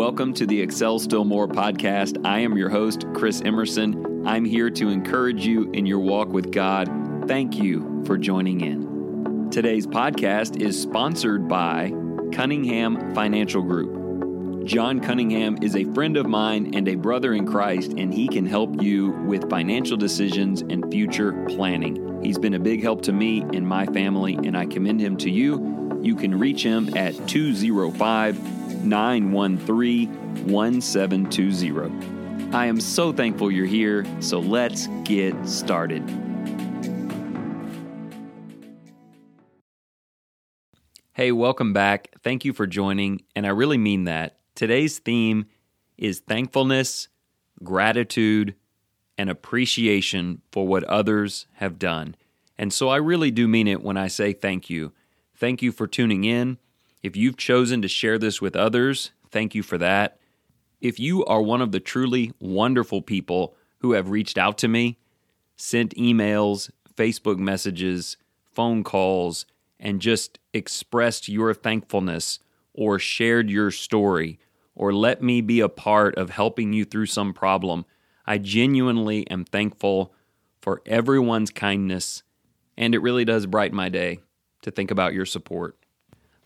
Welcome to the Excel Still More podcast. I am your host, Chris Emerson. I'm here to encourage you in your walk with God. Thank you for joining in. Today's podcast is sponsored by Cunningham Financial Group. John Cunningham is a friend of mine and a brother in Christ, and he can help you with financial decisions and future planning. He's been a big help to me and my family, and I commend him to you. You can reach him at 205 913 1720. I am so thankful you're here, so let's get started. Hey, welcome back. Thank you for joining, and I really mean that. Today's theme is thankfulness, gratitude, and appreciation for what others have done. And so I really do mean it when I say thank you. Thank you for tuning in. If you've chosen to share this with others, thank you for that. If you are one of the truly wonderful people who have reached out to me, sent emails, Facebook messages, phone calls, and just expressed your thankfulness or shared your story or let me be a part of helping you through some problem, I genuinely am thankful for everyone's kindness, and it really does brighten my day to think about your support.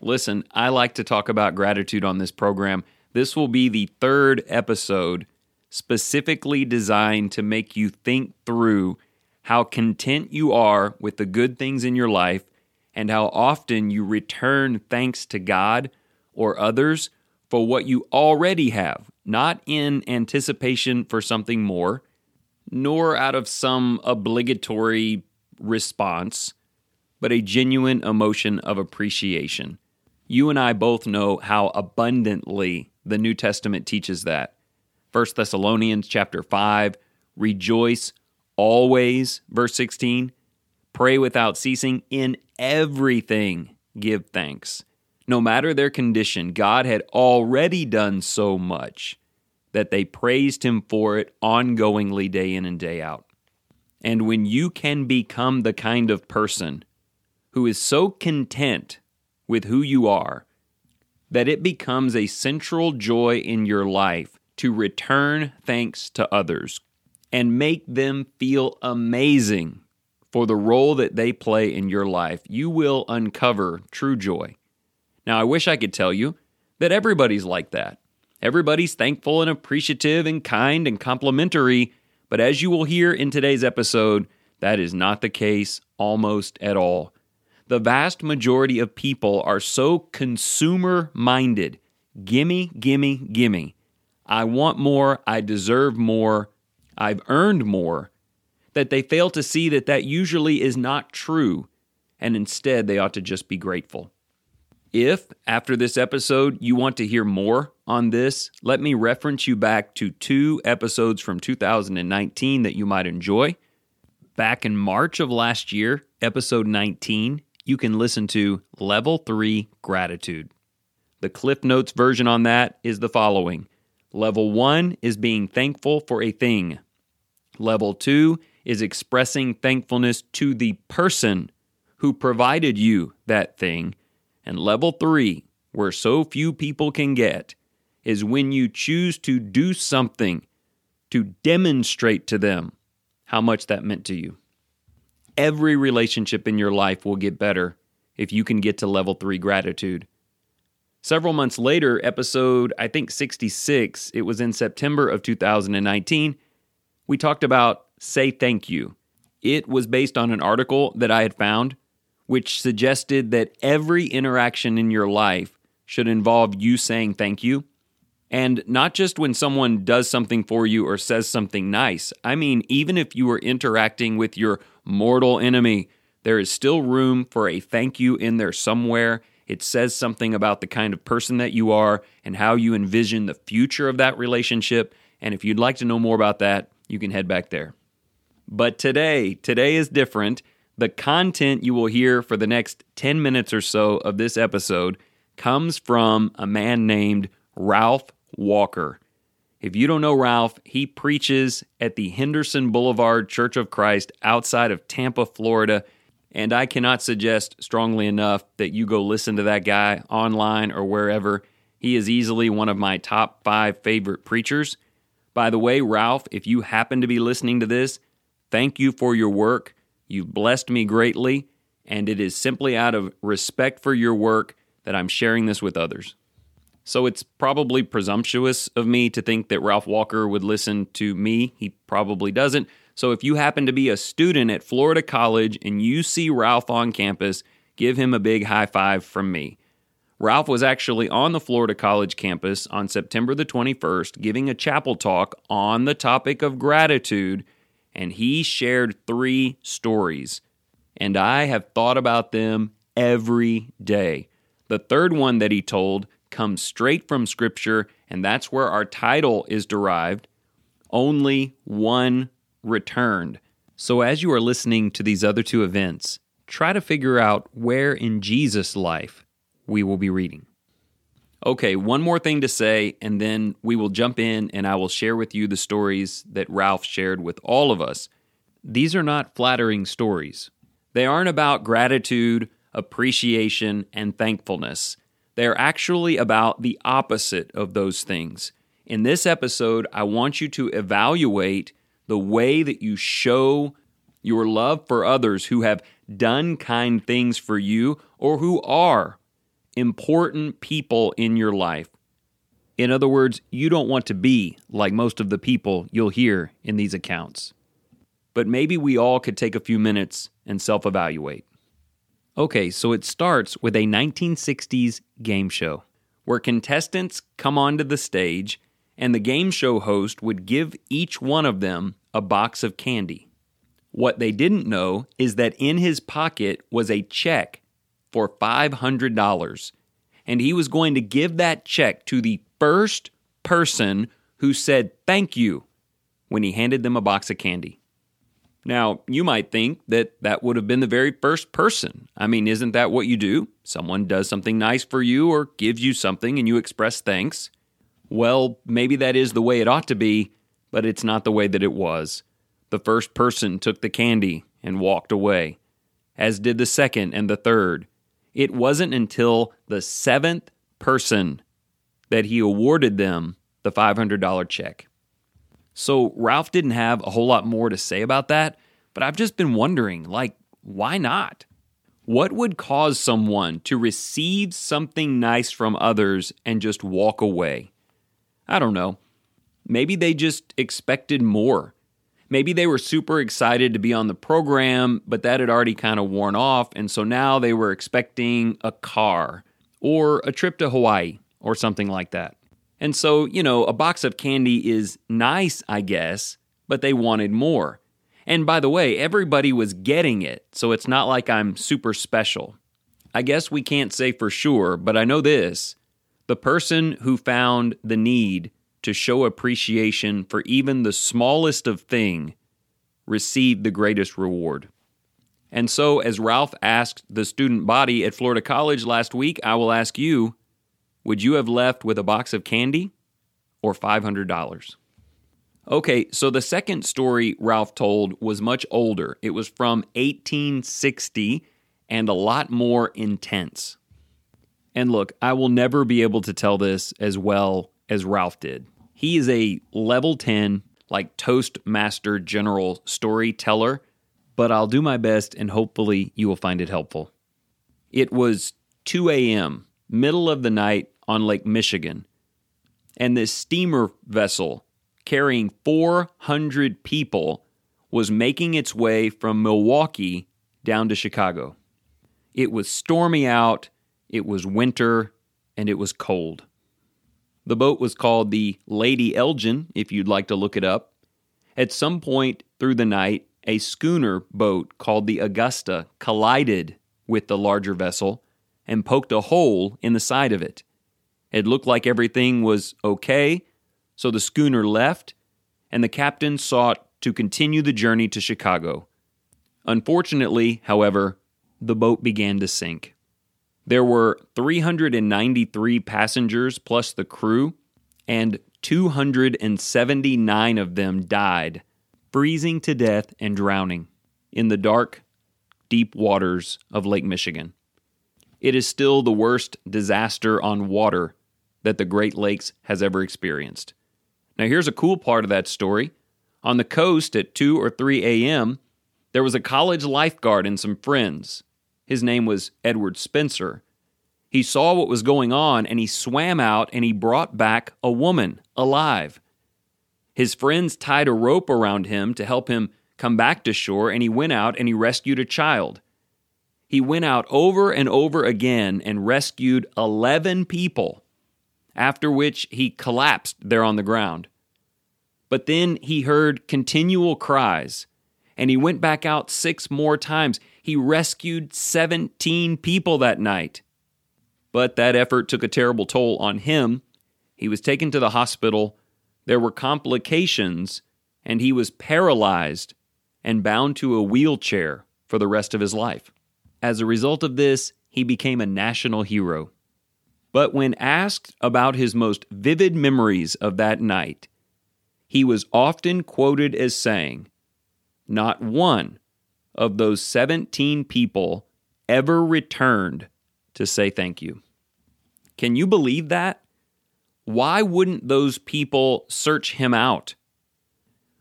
Listen, I like to talk about gratitude on this program. This will be the third episode specifically designed to make you think through how content you are with the good things in your life and how often you return thanks to God or others for what you already have, not in anticipation for something more, nor out of some obligatory response, but a genuine emotion of appreciation. You and I both know how abundantly the New Testament teaches that. 1 Thessalonians chapter 5, rejoice always, verse 16, pray without ceasing, in everything give thanks. No matter their condition, God had already done so much that they praised Him for it ongoingly, day in and day out. And when you can become the kind of person who is so content with who you are, that it becomes a central joy in your life to return thanks to others and make them feel amazing for the role that they play in your life, you will uncover true joy. Now, I wish I could tell you that everybody's like that. Everybody's thankful and appreciative and kind and complimentary, but as you will hear in today's episode, that is not the case almost at all the vast majority of people are so consumer minded. Gimme, gimme, gimme. I want more. I deserve more. I've earned more. That they fail to see that that usually is not true, and instead they ought to just be grateful. If, after this episode, you want to hear more on this, let me reference you back to two episodes from 2019 that you might enjoy. Back in March of last year, episode 19, you can listen to Level 3 Gratitude. The Cliff Notes version on that is the following Level 1 is being thankful for a thing, Level 2 is expressing thankfulness to the person who provided you that thing. And level 3, where so few people can get, is when you choose to do something to demonstrate to them how much that meant to you. Every relationship in your life will get better if you can get to level three gratitude. Several months later, episode, I think 66, it was in September of 2019, we talked about Say Thank You. It was based on an article that I had found, which suggested that every interaction in your life should involve you saying thank you. And not just when someone does something for you or says something nice. I mean, even if you are interacting with your mortal enemy. There is still room for a thank you in there somewhere. It says something about the kind of person that you are and how you envision the future of that relationship. And if you'd like to know more about that, you can head back there. But today, today is different. The content you will hear for the next 10 minutes or so of this episode comes from a man named Ralph Walker. If you don't know Ralph, he preaches at the Henderson Boulevard Church of Christ outside of Tampa, Florida. And I cannot suggest strongly enough that you go listen to that guy online or wherever. He is easily one of my top five favorite preachers. By the way, Ralph, if you happen to be listening to this, thank you for your work. You've blessed me greatly, and it is simply out of respect for your work that I'm sharing this with others. So it's probably presumptuous of me to think that Ralph Walker would listen to me. He probably doesn't. So if you happen to be a student at Florida College and you see Ralph on campus, give him a big high five from me. Ralph was actually on the Florida College campus on September the 21st giving a chapel talk on the topic of gratitude, and he shared three stories. And I have thought about them every day. The third one that he told comes straight from Scripture, and that's where our title is derived. Only one returned. So, as you are listening to these other two events, try to figure out where in Jesus' life we will be reading. Okay, one more thing to say, and then we will jump in and I will share with you the stories that Ralph shared with all of us. These are not flattering stories. They aren't about gratitude, appreciation, and thankfulness. They're actually about the opposite of those things. In this episode, I want you to evaluate the way that you show your love for others who have done kind things for you or who are important people in your life. In other words, you don't want to be like most of the people you'll hear in these accounts. But maybe we all could take a few minutes and self evaluate. Okay, so it starts with a 1960s game show where contestants come onto the stage and the game show host would give each one of them a box of candy. What they didn't know is that in his pocket was a check for $500, and he was going to give that check to the first person who said thank you when he handed them a box of candy. Now, you might think that that would have been the very first person. I mean, isn't that what you do? Someone does something nice for you or gives you something and you express thanks. Well, maybe that is the way it ought to be, but it's not the way that it was. The first person took the candy and walked away, as did the second and the third. It wasn't until the seventh person that he awarded them the $500 check. So Ralph didn't have a whole lot more to say about that, but I've just been wondering like, why not? What would cause someone to receive something nice from others and just walk away? I don't know. Maybe they just expected more. Maybe they were super excited to be on the program, but that had already kind of worn off. And so now they were expecting a car or a trip to Hawaii or something like that. And so, you know, a box of candy is nice, I guess, but they wanted more. And by the way, everybody was getting it, so it's not like I'm super special. I guess we can't say for sure, but I know this the person who found the need to show appreciation for even the smallest of thing received the greatest reward. And so, as Ralph asked the student body at Florida College last week, I will ask you would you have left with a box of candy or $500? Okay, so the second story Ralph told was much older. It was from 1860 and a lot more intense. And look, I will never be able to tell this as well as Ralph did. He is a level 10, like Toastmaster General storyteller, but I'll do my best and hopefully you will find it helpful. It was 2 a.m., middle of the night on Lake Michigan, and this steamer vessel carrying 400 people was making its way from Milwaukee down to Chicago. It was stormy out, it was winter, and it was cold. The boat was called the Lady Elgin, if you'd like to look it up. At some point through the night, a schooner boat called the Augusta collided with the larger vessel and poked a hole in the side of it. It looked like everything was okay, so the schooner left, and the captain sought to continue the journey to Chicago. Unfortunately, however, the boat began to sink. There were 393 passengers plus the crew, and 279 of them died, freezing to death and drowning in the dark, deep waters of Lake Michigan. It is still the worst disaster on water that the Great Lakes has ever experienced. Now, here's a cool part of that story. On the coast at 2 or 3 a.m., there was a college lifeguard and some friends. His name was Edward Spencer. He saw what was going on and he swam out and he brought back a woman alive. His friends tied a rope around him to help him come back to shore and he went out and he rescued a child. He went out over and over again and rescued 11 people, after which he collapsed there on the ground. But then he heard continual cries, and he went back out six more times. He rescued 17 people that night. But that effort took a terrible toll on him. He was taken to the hospital. There were complications, and he was paralyzed and bound to a wheelchair for the rest of his life. As a result of this, he became a national hero. But when asked about his most vivid memories of that night, he was often quoted as saying, Not one of those 17 people ever returned to say thank you. Can you believe that? Why wouldn't those people search him out?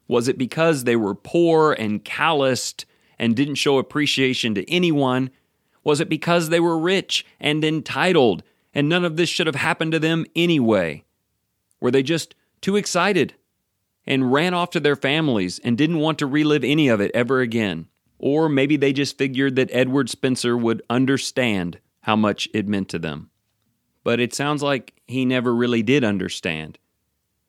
Was it because they were poor and calloused and didn't show appreciation to anyone? Was it because they were rich and entitled and none of this should have happened to them anyway? Were they just too excited and ran off to their families and didn't want to relive any of it ever again? Or maybe they just figured that Edward Spencer would understand how much it meant to them. But it sounds like he never really did understand.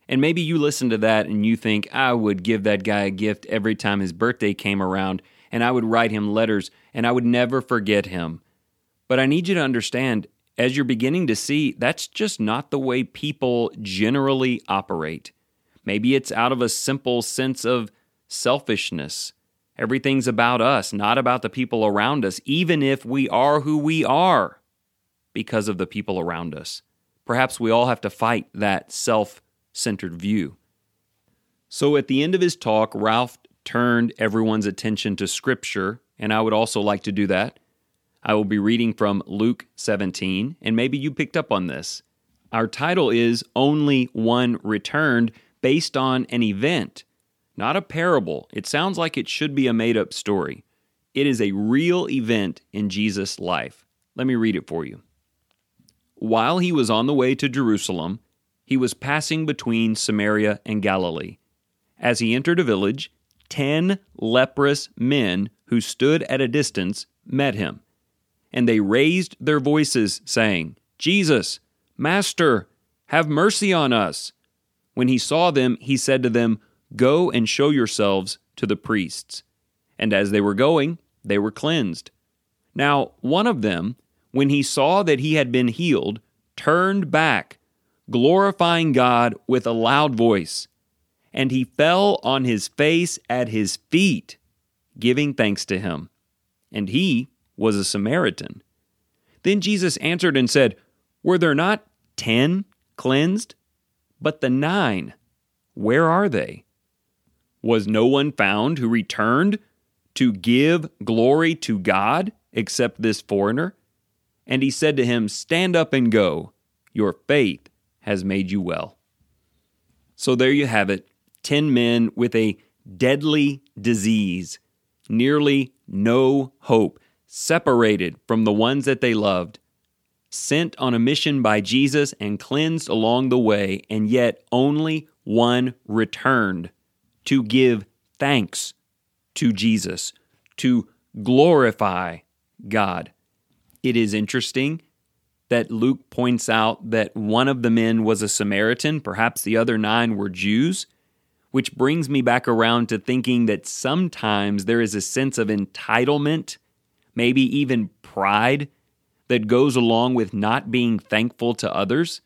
And maybe you listen to that and you think, I would give that guy a gift every time his birthday came around and I would write him letters and I would never forget him. But I need you to understand, as you're beginning to see, that's just not the way people generally operate. Maybe it's out of a simple sense of selfishness. Everything's about us, not about the people around us, even if we are who we are because of the people around us. Perhaps we all have to fight that self centered view. So at the end of his talk, Ralph turned everyone's attention to Scripture, and I would also like to do that. I will be reading from Luke 17, and maybe you picked up on this. Our title is Only One Returned, based on an event, not a parable. It sounds like it should be a made up story. It is a real event in Jesus' life. Let me read it for you. While he was on the way to Jerusalem, he was passing between Samaria and Galilee. As he entered a village, ten leprous men who stood at a distance met him. And they raised their voices, saying, Jesus, Master, have mercy on us. When he saw them, he said to them, Go and show yourselves to the priests. And as they were going, they were cleansed. Now, one of them, when he saw that he had been healed, turned back, glorifying God with a loud voice and he fell on his face at his feet, giving thanks to him. And he was a Samaritan. Then Jesus answered and said, Were there not ten cleansed? But the nine, where are they? Was no one found who returned to give glory to God except this foreigner? And he said to him, Stand up and go. Your faith has made you well. So there you have it. 10 men with a deadly disease, nearly no hope, separated from the ones that they loved, sent on a mission by Jesus and cleansed along the way, and yet only one returned to give thanks to Jesus, to glorify God. It is interesting that Luke points out that one of the men was a Samaritan, perhaps the other nine were Jews which brings me back around to thinking that sometimes there is a sense of entitlement, maybe even pride, that goes along with not being thankful to others.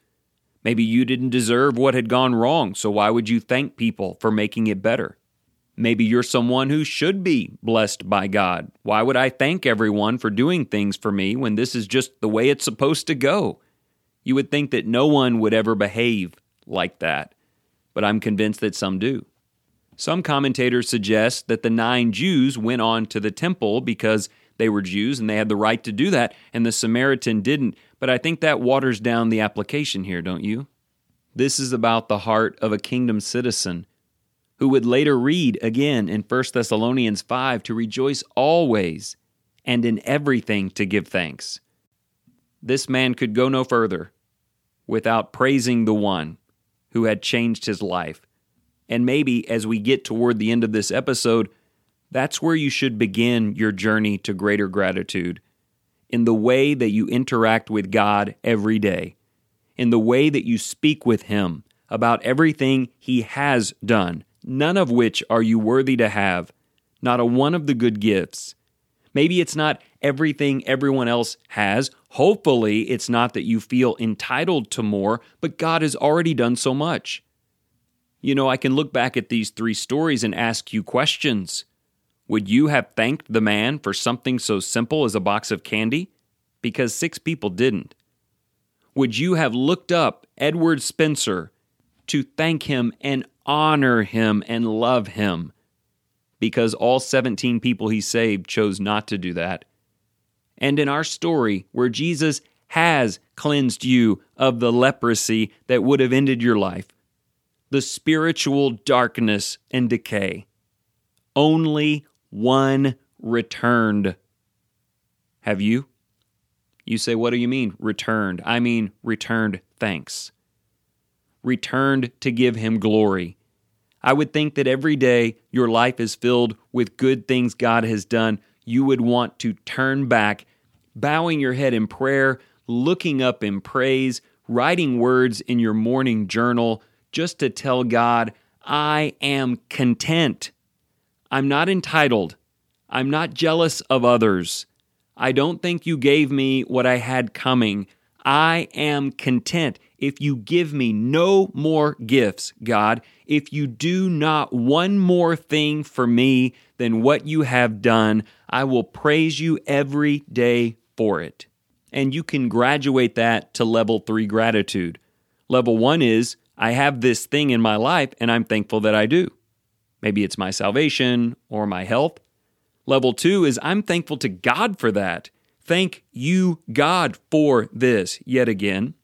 Maybe you didn't deserve what had gone wrong, so why would you thank people for making it better? Maybe you're someone who should be blessed by God. Why would I thank everyone for doing things for me when this is just the way it's supposed to go? You would think that no one would ever behave like that but I'm convinced that some do. Some commentators suggest that the nine Jews went on to the temple because They were Jews and they had the right to do that, and the Samaritan didn't. But I think that waters down the application here, don't you? This is about the heart of a kingdom citizen who would later read again in 1 Thessalonians 5 to rejoice always and in everything to give thanks. This man could go no further without praising the one who had changed his life. And maybe as we get toward the end of this episode, that's where you should begin your journey to greater gratitude in the way that you interact with God every day, in the way that you speak with Him about everything He has done, none of which are you worthy to have, not a one of the good gifts. Maybe it's not everything everyone else has. Hopefully, it's not that you feel entitled to more, but God has already done so much. You know, I can look back at these three stories and ask you questions. Would you have thanked the man for something so simple as a box of candy? Because six people didn't. Would you have looked up Edward Spencer to thank him and honor him and love him? Because all 17 people he saved chose not to do that. And in our story, where Jesus has cleansed you of the leprosy that would have ended your life, the spiritual darkness and decay, only one returned. Have you? You say, What do you mean, returned? I mean, returned thanks. Returned to give him glory. I would think that every day your life is filled with good things God has done. You would want to turn back, bowing your head in prayer, looking up in praise, writing words in your morning journal just to tell God, I am content. I'm not entitled. I'm not jealous of others. I don't think you gave me what I had coming. I am content. If you give me no more gifts, God, if you do not one more thing for me than what you have done, I will praise you every day for it. And you can graduate that to level three gratitude. Level one is I have this thing in my life and I'm thankful that I do. Maybe it's my salvation or my health. Level two is I'm thankful to God for that. Thank you, God, for this yet again.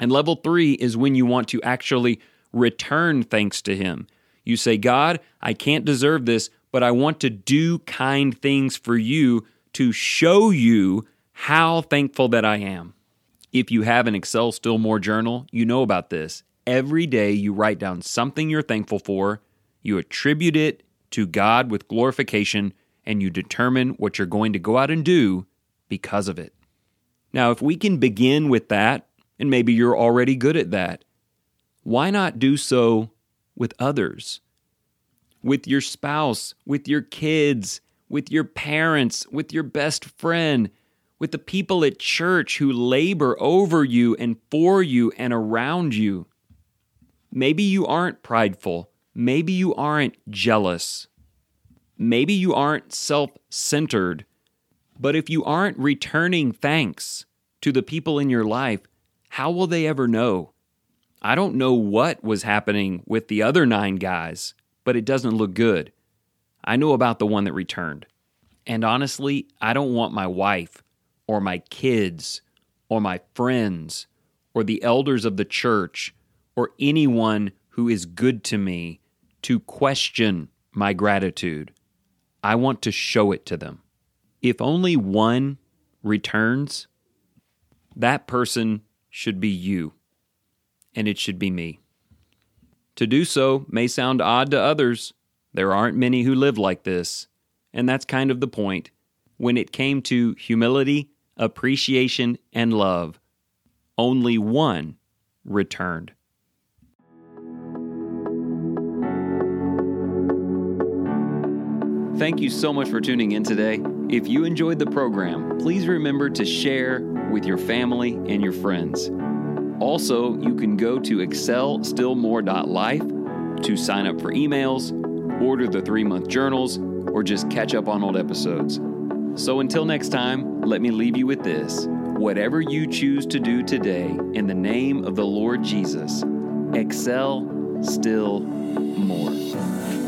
And level three is when you want to actually return thanks to Him. You say, God, I can't deserve this, but I want to do kind things for you to show you how thankful that I am. If you have an Excel Still More journal, you know about this. Every day you write down something you're thankful for, you attribute it to God with glorification, and you determine what you're going to go out and do because of it. Now, if we can begin with that, and maybe you're already good at that, why not do so with others? With your spouse, with your kids, with your parents, with your best friend, with the people at church who labor over you and for you and around you. Maybe you aren't prideful. Maybe you aren't jealous. Maybe you aren't self centered. But if you aren't returning thanks to the people in your life, how will they ever know? I don't know what was happening with the other nine guys, but it doesn't look good. I know about the one that returned. And honestly, I don't want my wife or my kids or my friends or the elders of the church or anyone who is good to me to question my gratitude. I want to show it to them. If only one returns, that person should be you, and it should be me. To do so may sound odd to others. There aren't many who live like this, and that's kind of the point. When it came to humility, appreciation, and love, only one returned. Thank you so much for tuning in today. If you enjoyed the program, please remember to share with your family and your friends. Also, you can go to excelstillmore.life to sign up for emails, order the three month journals, or just catch up on old episodes. So until next time, let me leave you with this. Whatever you choose to do today, in the name of the Lord Jesus, excel still more.